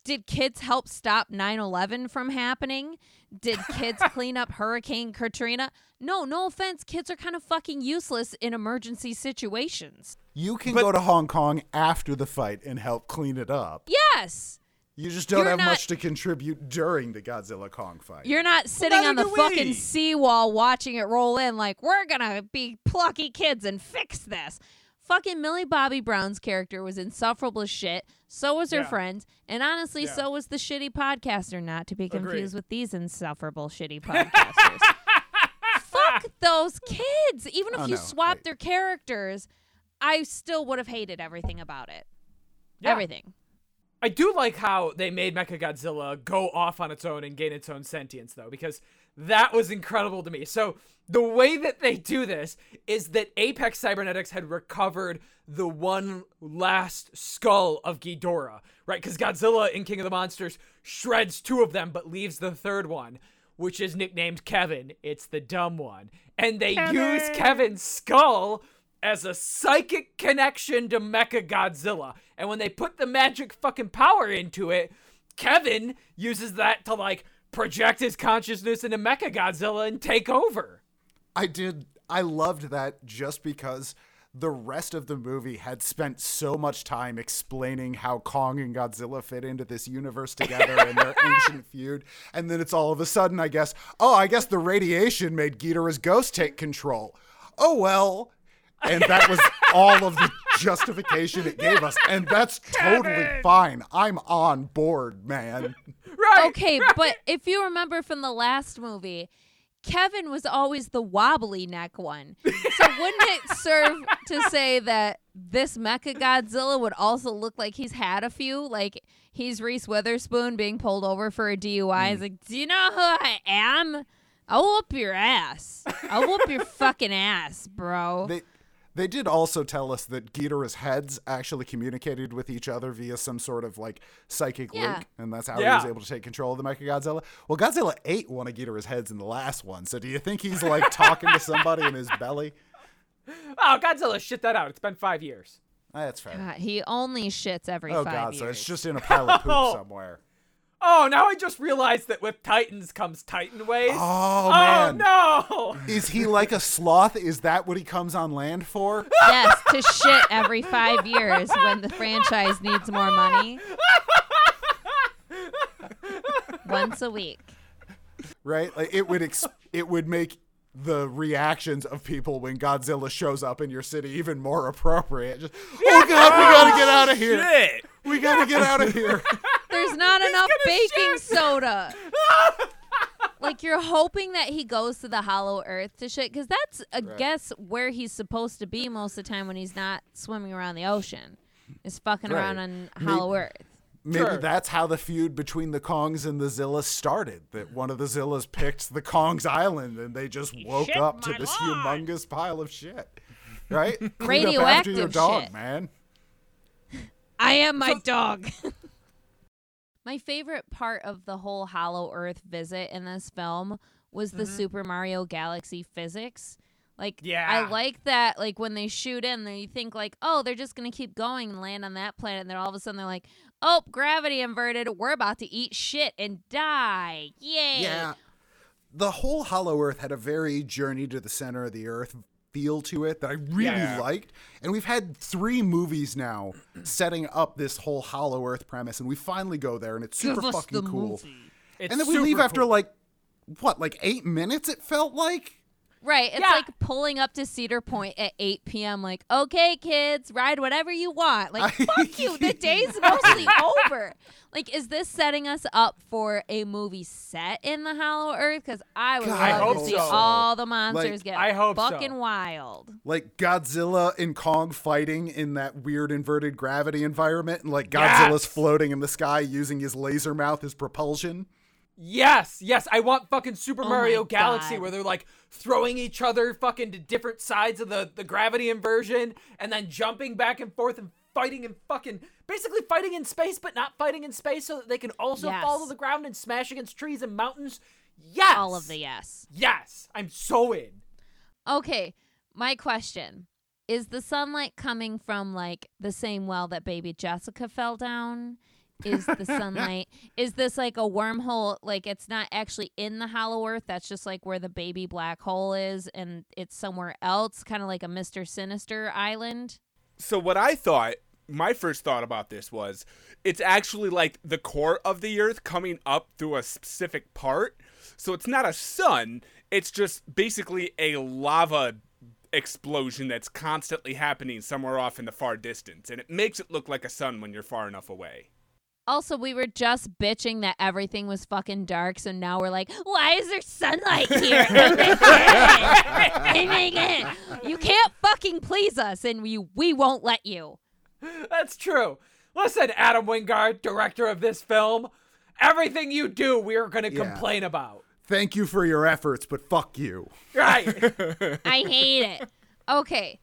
[SPEAKER 1] Did kids help stop 9/11 from happening? Did kids clean up Hurricane Katrina? No, no offense. Kids are kind of fucking useless in emergency situations.
[SPEAKER 3] You can
[SPEAKER 5] But-
[SPEAKER 3] go to Hong Kong after the fight and help clean it up.
[SPEAKER 1] Yes.
[SPEAKER 3] You just don't
[SPEAKER 1] You're
[SPEAKER 3] have
[SPEAKER 1] not-
[SPEAKER 3] much to contribute during the Godzilla Kong fight.
[SPEAKER 1] You're not sitting
[SPEAKER 5] neither
[SPEAKER 1] on the
[SPEAKER 5] do
[SPEAKER 1] fucking seawall watching it roll in like, we're gonna be plucky kids and fix this. Fucking Millie Bobby Brown's character was insufferable as shit. So was her
[SPEAKER 2] Yeah.
[SPEAKER 1] friend. And honestly,
[SPEAKER 2] Yeah.
[SPEAKER 1] so was the shitty podcaster, not to be
[SPEAKER 2] Agreed.
[SPEAKER 1] confused with these insufferable shitty podcasters. Fuck those kids. Even if
[SPEAKER 3] Oh,
[SPEAKER 1] you
[SPEAKER 3] no.
[SPEAKER 1] swapped
[SPEAKER 3] I-
[SPEAKER 1] their characters, I still would have hated everything about it.
[SPEAKER 2] Yeah.
[SPEAKER 1] Everything.
[SPEAKER 2] I do like how they made Mechagodzilla go off on its own and gain its own sentience, though, because That was incredible to me. So the way that they do this is that Apex Cybernetics had recovered the one last skull of Ghidorah, right? Because Godzilla in King of the Monsters shreds two of them, but leaves the third one, which is nicknamed Kevin. It's the dumb one, and they use Kevin's skull as a psychic connection to Mecha Godzilla. And when they put the magic fucking power into it, Kevin uses that to like project his consciousness into Mecha Godzilla and take over.
[SPEAKER 3] I did. I loved that just because the rest of the movie had spent so much time explaining how Kong and Godzilla fit into this universe together and their ancient feud. And then it's all of a sudden, I guess, oh, I guess the radiation made Ghidorah's ghost take control. Oh, well. And that was all of the justification it gave us. And that's totally fine. I'm on board, man.
[SPEAKER 2] Right.
[SPEAKER 1] Okay, but if you remember from the last movie, Kevin was always the wobbly neck one. So wouldn't it serve to say that this Mecha Godzilla would also look like he's had a few? Like he's Reese Witherspoon being pulled over for a DUI. He's mm. like, Do you know who I am? I'll whoop your ass. I'll whoop your fucking ass, bro.
[SPEAKER 3] They they did also tell us that Ghidorah's heads actually communicated with each other via some sort of like psychic
[SPEAKER 1] Yeah.
[SPEAKER 3] link, and that's how he was able to take control of the Mecha Godzilla. Well, Godzilla ate one of Ghidorah's heads in the last one, so do you think he's like talking to somebody in his belly?
[SPEAKER 2] Oh, Godzilla, shit that out. It's been five years.
[SPEAKER 3] That's fair.
[SPEAKER 1] God, he only shits every
[SPEAKER 3] oh
[SPEAKER 1] five
[SPEAKER 3] God,
[SPEAKER 1] years.
[SPEAKER 3] so it's just in a pile of poop
[SPEAKER 2] Oh.
[SPEAKER 3] somewhere.
[SPEAKER 2] Oh, now I just realized that with Titans comes Titan ways.
[SPEAKER 3] Oh, oh, man.
[SPEAKER 2] no!
[SPEAKER 3] Is he like a sloth? Is that what he comes on land for?
[SPEAKER 1] yes, to shit every five years when the franchise needs more money. Once a week.
[SPEAKER 3] right? Like it would ex- it would make the reactions of people when Godzilla shows up in your city even more appropriate. Just, oh God, we gotta get oh, out of here.
[SPEAKER 5] Shit.
[SPEAKER 3] We gotta get out of here.
[SPEAKER 1] There's not enough baking
[SPEAKER 2] shit.
[SPEAKER 1] soda. like you're hoping that he goes to the hollow earth to shit because that's I guess where he's supposed to be most of the time when he's not swimming around the ocean. Is fucking around on
[SPEAKER 3] May-
[SPEAKER 1] hollow earth.
[SPEAKER 3] Maybe
[SPEAKER 2] Sure.
[SPEAKER 3] that's how the feud between the Kongs and the Zillas started. That one of the Zillas picked the Kongs Island and they just woke
[SPEAKER 4] shit
[SPEAKER 3] up to this
[SPEAKER 4] lawn.
[SPEAKER 3] humongous pile of shit. Right? Clean up after your
[SPEAKER 1] Radioactive
[SPEAKER 3] dog,
[SPEAKER 1] shit.
[SPEAKER 3] man.
[SPEAKER 4] I am my dog.
[SPEAKER 1] My favorite part of the whole Hollow Earth visit in this film was the mm-hmm. Super Mario Galaxy physics. Like,
[SPEAKER 2] Yeah.
[SPEAKER 1] I like that. Like when they shoot in, there you think like, oh, they're just gonna keep going and land on that planet, and then all of a sudden they're like, oh, gravity inverted. We're about to eat shit and die. Yay!
[SPEAKER 3] Yeah. The whole Hollow Earth had a very journey to the center of the earth feel to it that I really
[SPEAKER 5] Yeah.
[SPEAKER 3] liked. And we've had three movies now setting up this whole Hollow Earth premise, and we finally go there, and it's super fucking cool.
[SPEAKER 2] It's
[SPEAKER 3] And then we
[SPEAKER 2] super
[SPEAKER 3] leave after like what, like eight minutes? It felt like.
[SPEAKER 1] Right. It's
[SPEAKER 2] Yeah.
[SPEAKER 1] like pulling up to Cedar Point at 8 p.m. Like, okay, kids, ride whatever you want. Like, fuck you. The day's mostly over. Like, is this setting us up for a movie set in the Hollow Earth? Because I would
[SPEAKER 3] God,
[SPEAKER 1] love
[SPEAKER 2] hope
[SPEAKER 1] to see
[SPEAKER 2] so.
[SPEAKER 1] all the monsters
[SPEAKER 3] Like,
[SPEAKER 1] get
[SPEAKER 2] I hope so.
[SPEAKER 1] fucking wild.
[SPEAKER 3] Like Godzilla and Kong fighting in that weird inverted gravity environment, and like Godzilla's
[SPEAKER 2] Yes.
[SPEAKER 3] floating in the sky using his laser mouth as propulsion.
[SPEAKER 2] Yes, yes, I want fucking Super
[SPEAKER 1] Oh
[SPEAKER 2] Mario Galaxy
[SPEAKER 1] God.
[SPEAKER 2] where they're like throwing each other fucking to different sides of the, the gravity inversion and then jumping back and forth and fighting and fucking basically fighting in space but not fighting in space so that they can also
[SPEAKER 1] Yes.
[SPEAKER 2] fall to the ground and smash against trees and mountains. Yes.
[SPEAKER 1] All of the yes.
[SPEAKER 2] Yes, I'm so in.
[SPEAKER 1] Okay, my question is the sunlight coming from like the same well that baby Jessica fell down? Is the sunlight is this like a wormhole like it's not actually in the hollow earth that's just like where the baby black hole is and it's somewhere else kind of like a Mr. Sinister island?
[SPEAKER 5] So what I thought, my first thought about this was, it's actually like the core of the Earth coming up through a specific part. So it's not a sun. It's just basically a lava explosion that's constantly happening somewhere off in the far distance, and it makes it look like a sun when you're far enough away.
[SPEAKER 1] Also, we were just bitching that everything was fucking dark, so now we're like, why is there sunlight here? My God. My God. You can't fucking please us, and we we won't let you.
[SPEAKER 2] That's true. Listen, Adam Wingard, director of this film, everything you do, we are going to
[SPEAKER 3] Yeah.
[SPEAKER 2] complain about.
[SPEAKER 3] thank you for your efforts, but fuck you.
[SPEAKER 2] Right.
[SPEAKER 1] I hate it. Okay.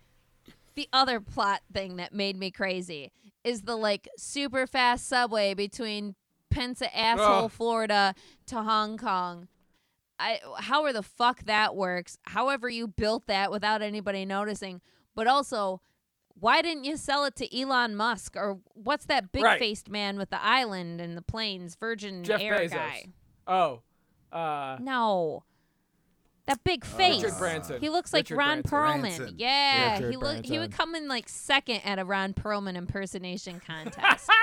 [SPEAKER 1] The other plot thing that made me crazy is the like super fast subway between Pensa asshole,
[SPEAKER 2] Ugh.
[SPEAKER 1] Florida to Hong Kong. I however the fuck that works, however you built that without anybody noticing, but also why didn't you sell it to Elon Musk or what's that big
[SPEAKER 2] Right.
[SPEAKER 1] faced man with the island and the planes, Virgin
[SPEAKER 2] Jeff
[SPEAKER 1] Air
[SPEAKER 2] Bezos.
[SPEAKER 1] guy?
[SPEAKER 2] Oh. Uh
[SPEAKER 1] No. That big uh, face.
[SPEAKER 2] Richard Branson.
[SPEAKER 1] He looks like
[SPEAKER 2] Richard
[SPEAKER 1] Ron
[SPEAKER 2] Branson.
[SPEAKER 1] Perlman.
[SPEAKER 3] Branson.
[SPEAKER 1] Yeah,
[SPEAKER 6] Richard
[SPEAKER 1] he look he would
[SPEAKER 6] Branson.
[SPEAKER 1] come in like second at a Ron Perlman impersonation contest.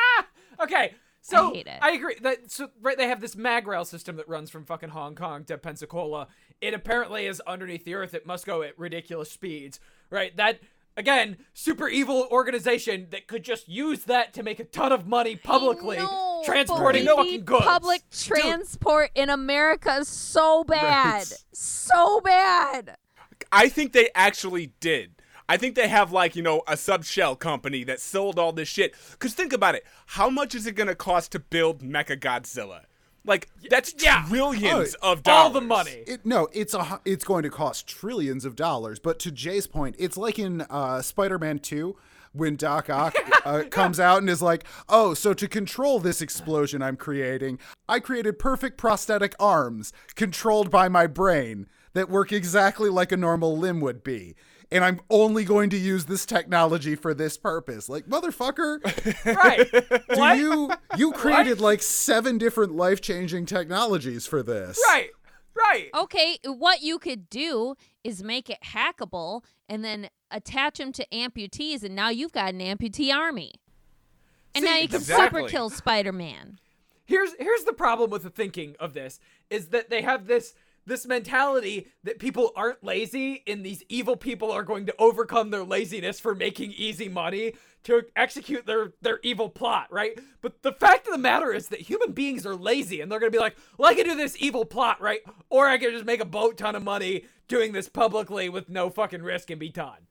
[SPEAKER 2] Okay. So
[SPEAKER 1] hate it.
[SPEAKER 2] agree that so right they have this mag rail system that runs from fucking Hong Kong to Pensacola. It apparently is underneath the earth. It must go at ridiculous speeds. Right? That again, super evil organization that could just use that to make a ton of money publicly
[SPEAKER 1] No,
[SPEAKER 2] transporting
[SPEAKER 1] but we
[SPEAKER 2] fucking
[SPEAKER 1] need
[SPEAKER 2] goods.
[SPEAKER 1] Public transport in America is so bad.
[SPEAKER 3] Right.
[SPEAKER 1] So bad.
[SPEAKER 5] I think they actually did. I think they have like, you know, a subshell company that sold all this shit. Cause think about it. How much is it gonna cost to build Mecha Godzilla? Like that's
[SPEAKER 2] yeah.
[SPEAKER 5] trillions
[SPEAKER 3] Oh,
[SPEAKER 5] of dollars.
[SPEAKER 2] all the money.
[SPEAKER 3] It, no, it's a it's going to cost trillions of dollars. But to Jay's point, it's like in uh, Spider-Man Two when Doc Ock uh, comes out and is like, "Oh, so to control this explosion I'm creating, I created perfect prosthetic arms controlled by my brain that work exactly like a normal limb would be." And I'm only going to use this technology for this purpose. Like, motherfucker,
[SPEAKER 2] right.
[SPEAKER 3] do
[SPEAKER 2] What?
[SPEAKER 3] you you created like seven different life-changing technologies for this.
[SPEAKER 2] Right. Right.
[SPEAKER 1] Okay, what you could do is make it hackable and then attach them to amputees, and now you've got an amputee army. And now you can
[SPEAKER 5] exactly.
[SPEAKER 1] super kill Spider Man.
[SPEAKER 2] here's here's the problem with the thinking of this is that they have this this mentality that people aren't lazy and these evil people are going to overcome their laziness for making easy money to execute their their evil plot right but the fact of the matter is that human beings are lazy and they're going to be like well i can do this evil plot right or i can just make a boat ton of money doing this publicly with no fucking risk and be done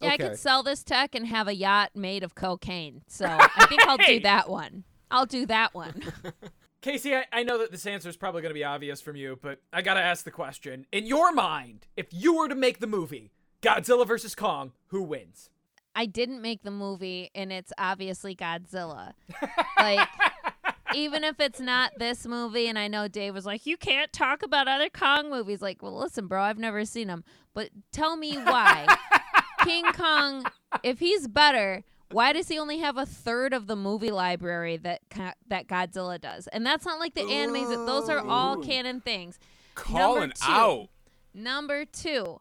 [SPEAKER 1] Yeah, I
[SPEAKER 3] Okay.
[SPEAKER 1] could sell this tech and have a yacht made of cocaine. So I think I'll do that one. I'll do that one.
[SPEAKER 2] Casey, I, I know that this answer is probably going to be obvious from you, but I got to ask the question. In your mind, if you were to make the movie Godzilla versus Kong, who wins?
[SPEAKER 1] I didn't make the movie, and it's obviously Godzilla. like, even if it's not this movie, and I know Dave was like, you can't talk about other Kong movies. Like, well, listen, bro, I've never seen them, but tell me why King Kong, if he's better. Why does he only have a third of the movie library that that Godzilla does? And that's not like the animes; those are all oh. canon things.
[SPEAKER 5] Calling
[SPEAKER 1] two.
[SPEAKER 5] out.
[SPEAKER 1] Number two,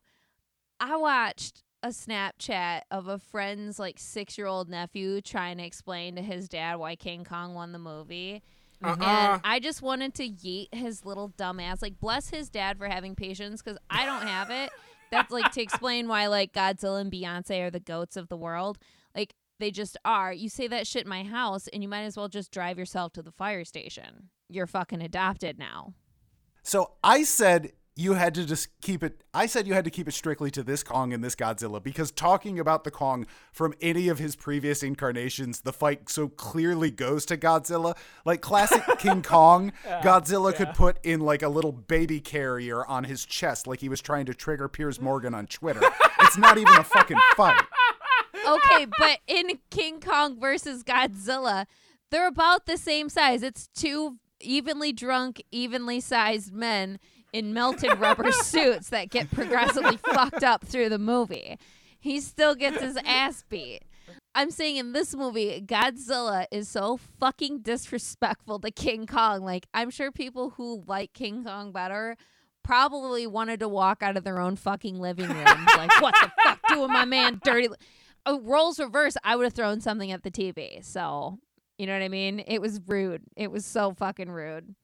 [SPEAKER 1] I watched a Snapchat of a friend's like six year old nephew trying to explain to his dad why King Kong won the movie.
[SPEAKER 5] Uh-uh.
[SPEAKER 1] And I just wanted to yeet his little dumb ass. Like, bless his dad for having patience because I don't have it. That's like to explain why like Godzilla and Beyonce are the goats of the world. They just are. You say that shit in my house, and you might as well just drive yourself to the fire station. You're fucking adopted now.
[SPEAKER 3] So I said you had to just keep it. I said you had to keep it strictly to this Kong and this Godzilla because talking about the Kong from any of his previous incarnations, the fight so clearly goes to Godzilla. Like classic King Kong, Godzilla could put in like a little baby carrier on his chest, like he was trying to trigger Piers Morgan on Twitter. it's not even a fucking fight.
[SPEAKER 1] Okay, but in King Kong versus Godzilla, they're about the same size. It's two evenly drunk, evenly sized men in melted rubber suits that get progressively fucked up through the movie. He still gets his ass beat. I'm saying in this movie, Godzilla is so fucking disrespectful to King Kong. Like, I'm sure people who like King Kong better probably wanted to walk out of their own fucking living rooms. like, what the fuck doing my man dirty? Uh, roles reverse, I would have thrown something at the TV. So, you know what I mean? It was rude. It was so fucking rude.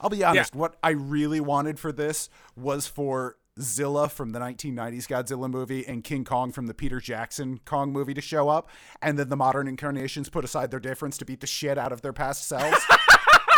[SPEAKER 3] I'll be honest, what I really wanted for this was for Zilla from the 1990s Godzilla movie and King Kong from the Peter Jackson Kong movie to show up, and then the modern incarnations put aside their difference to beat the shit out of their past selves.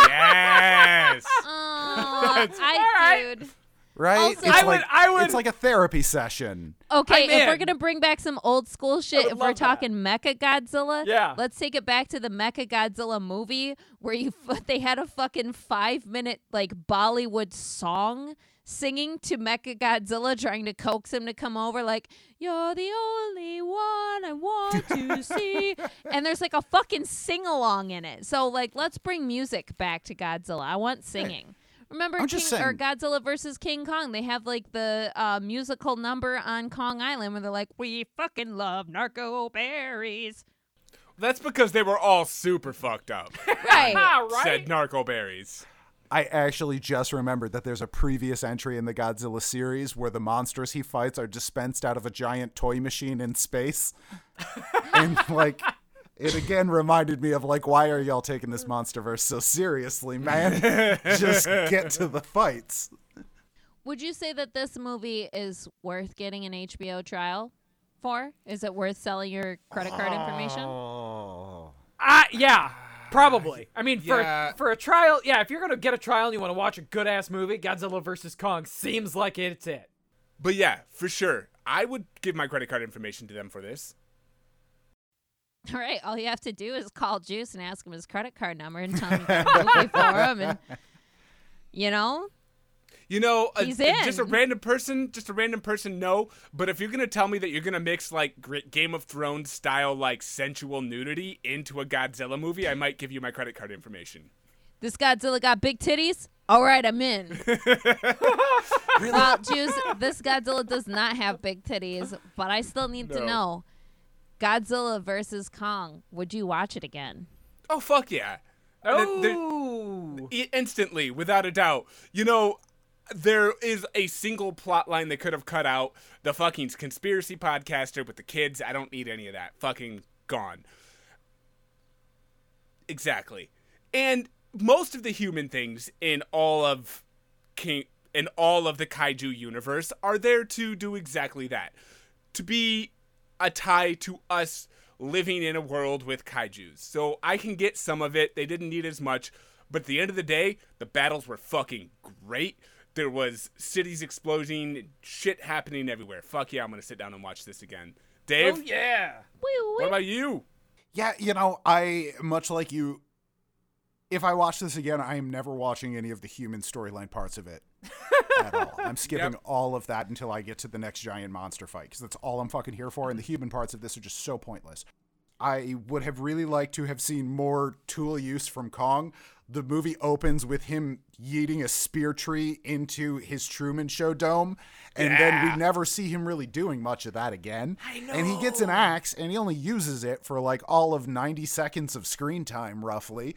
[SPEAKER 5] Yes.
[SPEAKER 1] Oh,
[SPEAKER 2] All
[SPEAKER 1] I
[SPEAKER 2] right.
[SPEAKER 1] dude.
[SPEAKER 3] Right?
[SPEAKER 1] Also-
[SPEAKER 3] it's
[SPEAKER 2] I
[SPEAKER 3] like
[SPEAKER 2] would- I would-
[SPEAKER 3] it's like a therapy session.
[SPEAKER 1] Okay,
[SPEAKER 2] I'm
[SPEAKER 1] if we're gonna bring back some old school shit, if we're
[SPEAKER 2] love that.
[SPEAKER 1] talking Mecha Godzilla,
[SPEAKER 2] Yeah.
[SPEAKER 1] let's take it back to the Mecha Godzilla movie where you they had a fucking five minute like Bollywood song singing to Mecha Godzilla, trying to coax him to come over, like "You're the only one I want to see," and there's like a fucking sing along in it. So like, let's bring music back to Godzilla. I want singing. Remember
[SPEAKER 3] I'm
[SPEAKER 1] King,
[SPEAKER 3] just
[SPEAKER 1] or Godzilla versus King Kong? They have like the uh, musical number on Kong Island where they're like, "We fucking love narco berries."
[SPEAKER 5] That's because they were all super fucked up.
[SPEAKER 1] Right.
[SPEAKER 2] Right.
[SPEAKER 5] Said narco berries.
[SPEAKER 3] I actually just remembered that there's a previous entry in the Godzilla series where the monsters he fights are dispensed out of a giant toy machine in space. and like it again reminded me of like why are y'all taking this monsterverse so seriously, man? just get to the fights.
[SPEAKER 1] Would you say that this movie is worth getting an HBO trial for? Is it worth selling your credit card information?
[SPEAKER 2] Uh, yeah, probably. I mean, for
[SPEAKER 5] Yeah.
[SPEAKER 2] for a trial, yeah. If you're gonna get a trial and you want to watch a good ass movie, Godzilla vs Kong seems like it's it.
[SPEAKER 5] But yeah, for sure. I would give my credit card information to them for this.
[SPEAKER 1] All right, all you have to do is call Juice and ask him his credit card number and tell him you got for him, and you know,
[SPEAKER 5] You know, a,
[SPEAKER 1] He's
[SPEAKER 5] just a random person, just a random person, no. But if you're gonna tell me that you're gonna mix like Game of Thrones style like sensual nudity into a Godzilla movie, I might give you my credit card information.
[SPEAKER 1] this Godzilla got big titties. All right, I'm in. well, Juice, this Godzilla does not have big titties, but I still need to know. Godzilla versus Kong. Would you watch it again?
[SPEAKER 5] Oh fuck yeah! Th- there-
[SPEAKER 2] Oh,
[SPEAKER 5] I- instantly, without a doubt. You know, there is a single plot line they could have cut out. The fucking conspiracy podcaster with the kids. I don't need any of that. Fucking gone. Exactly. And most of the human things in all of King in all of the kaiju universe are there to do exactly that. To be a tie to us living in a world with kaijus. So I can get some of it. They didn't need as much, but at the end of the day, the battles were fucking great. There was cities exploding, shit happening everywhere. Fuck yeah, I'm gonna sit down and watch this again. Dave,
[SPEAKER 2] oh yeah.
[SPEAKER 5] What about you?
[SPEAKER 3] Yeah, you know, I much like you. If I watch this again, I am never watching any of the human storyline parts of it at all. I'm skipping
[SPEAKER 5] Yep.
[SPEAKER 3] all of that until I get to the next giant monster fight because that's all I'm fucking here for. And the human parts of this are just so pointless. I would have really liked to have seen more tool use from Kong. The movie opens with him yeeting a spear tree into his Truman Show dome, and then we never see him really doing much of that again. I know. And he gets an axe, and he only uses it for like all of 90 seconds of screen time, roughly.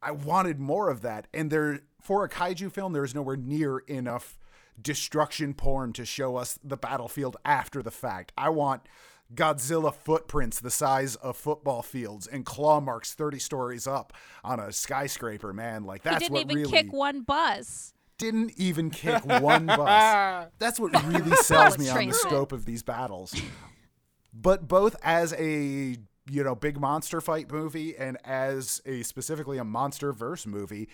[SPEAKER 3] I wanted more of that, and there for a kaiju film, there is nowhere near enough destruction porn to show us the battlefield after the fact. I want Godzilla footprints the size of football fields and claw marks 30 stories up on a skyscraper, man. Like that's
[SPEAKER 1] He
[SPEAKER 3] that's
[SPEAKER 1] didn't
[SPEAKER 3] what
[SPEAKER 1] even
[SPEAKER 3] really
[SPEAKER 1] kick one bus.
[SPEAKER 3] didn't even kick one bus. That's what really sells me on the scope of these battles. But both as a you know big monster fight movie and as a specifically a monster verse movie,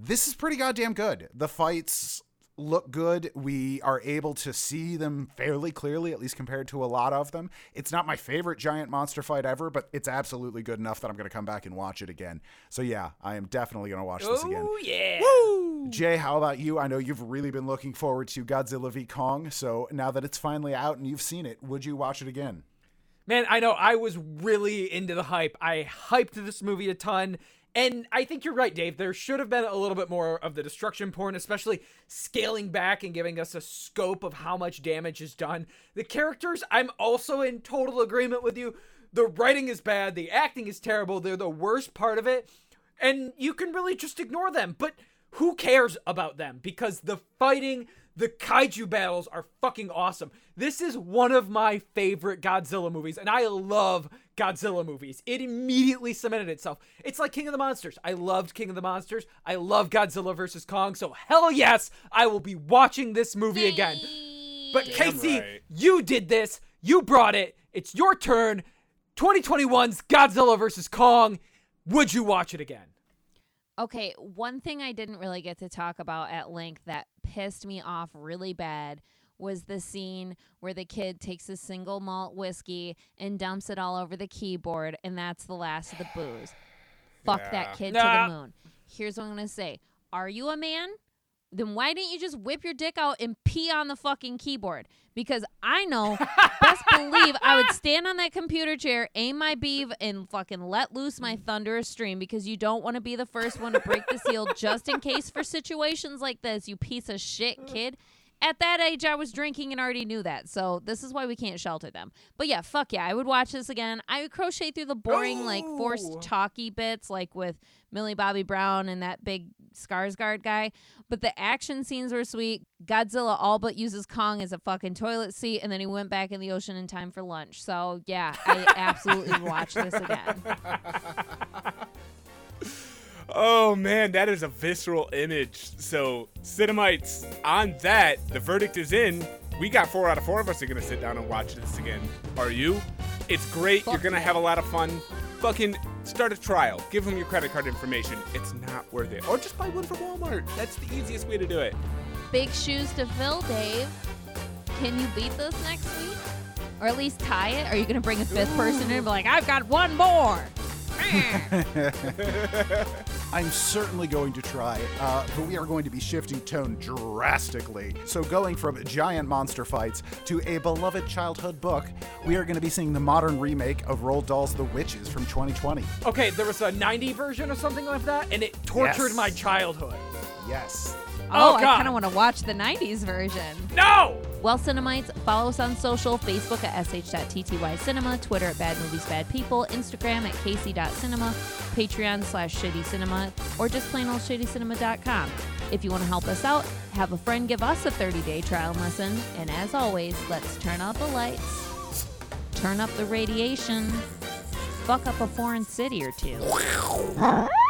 [SPEAKER 3] this is pretty goddamn good. The fights look good. We are able to see them fairly clearly, at least compared to a lot of them. It's not my favorite giant monster fight ever, but it's absolutely good enough that I'm going to come back and watch it again. So yeah, I am definitely going to watch this again.
[SPEAKER 2] Oh yeah. Woo!
[SPEAKER 3] Jay, how about you? I know you've really been looking forward to Godzilla v Kong. So now that it's finally out and you've seen it, would you watch it again?
[SPEAKER 2] Man, I know I was really into the hype. I hyped this movie a ton. And I think you're right, Dave. There should have been a little bit more of the destruction porn, especially scaling back and giving us a scope of how much damage is done. The characters, I'm also in total agreement with you. The writing is bad, the acting is terrible, they're the worst part of it. And you can really just ignore them. But who cares about them? Because the fighting, the kaiju battles are fucking awesome. This is one of my favorite Godzilla movies, and I love Godzilla movies. It immediately cemented itself. It's like King of the Monsters. I loved King of the Monsters. I love Godzilla vs. Kong, so hell yes, I will be watching this movie again. But Casey,
[SPEAKER 5] right.
[SPEAKER 2] you did this. You brought it. It's your turn. 2021's Godzilla vs. Kong. Would you watch it again?
[SPEAKER 1] Okay, one thing I didn't really get to talk about at length that pissed me off really bad was the scene where the kid takes a single malt whiskey and dumps it all over the keyboard, and that's the last of the booze. Fuck
[SPEAKER 5] Yeah.
[SPEAKER 1] that kid
[SPEAKER 2] Nah.
[SPEAKER 1] to the moon. Here's what I'm gonna say: Are you a man? Then why didn't you just whip your dick out and pee on the fucking keyboard? Because I know, best believe I would stand on that computer chair, aim my beeve, and fucking let loose my thunderous stream because you don't want to be the first one to break the seal just in case for situations like this, you piece of shit kid. At that age, I was drinking and already knew that. So this is why we can't shelter them. But yeah, fuck yeah, I would watch this again. I would crochet through the boring, like forced talky bits, like with Millie Bobby Brown and that big Skarsgård guy. But the action scenes were sweet. Godzilla all but uses Kong as a fucking toilet seat, and then he went back in the ocean in time for lunch. So yeah, I absolutely would watch this again.
[SPEAKER 5] Oh man, that is a visceral image. So, Cinemites, on that, the verdict is in. We got four out of four of us are gonna sit down and watch this again. Are you? It's great. You're gonna
[SPEAKER 1] yeah.
[SPEAKER 5] have a lot of fun. Fucking start a trial. Give them your credit card information. It's not worth it. Or just buy one from Walmart. That's the easiest way to do it.
[SPEAKER 1] Big shoes to fill, Dave. Can you beat this next week? Or at least tie it? Are you gonna bring a fifth person in and be like, I've got one more?
[SPEAKER 3] I'm certainly going to try, uh, but we are going to be shifting tone drastically. So, going from giant monster fights to a beloved childhood book, we are going to be seeing the modern remake of Roald Dahl's The Witches from 2020.
[SPEAKER 2] Okay, there was a 90 version or something like that, and it tortured
[SPEAKER 3] Yes.
[SPEAKER 2] my childhood.
[SPEAKER 3] Yes.
[SPEAKER 1] Oh,
[SPEAKER 2] Oh,
[SPEAKER 1] I kind of want to watch the 90s version.
[SPEAKER 2] No!
[SPEAKER 1] Well, Cinemites, follow us on social Facebook at sh.tty cinema, Twitter at bad movies bad people, Instagram at casey.cinema, Patreon slash shitty cinema, or just plain old shittycinema.com. If you want to help us out, have a friend give us a 30 day trial lesson. And as always, let's turn out the lights, turn up the radiation, fuck up a foreign city or two.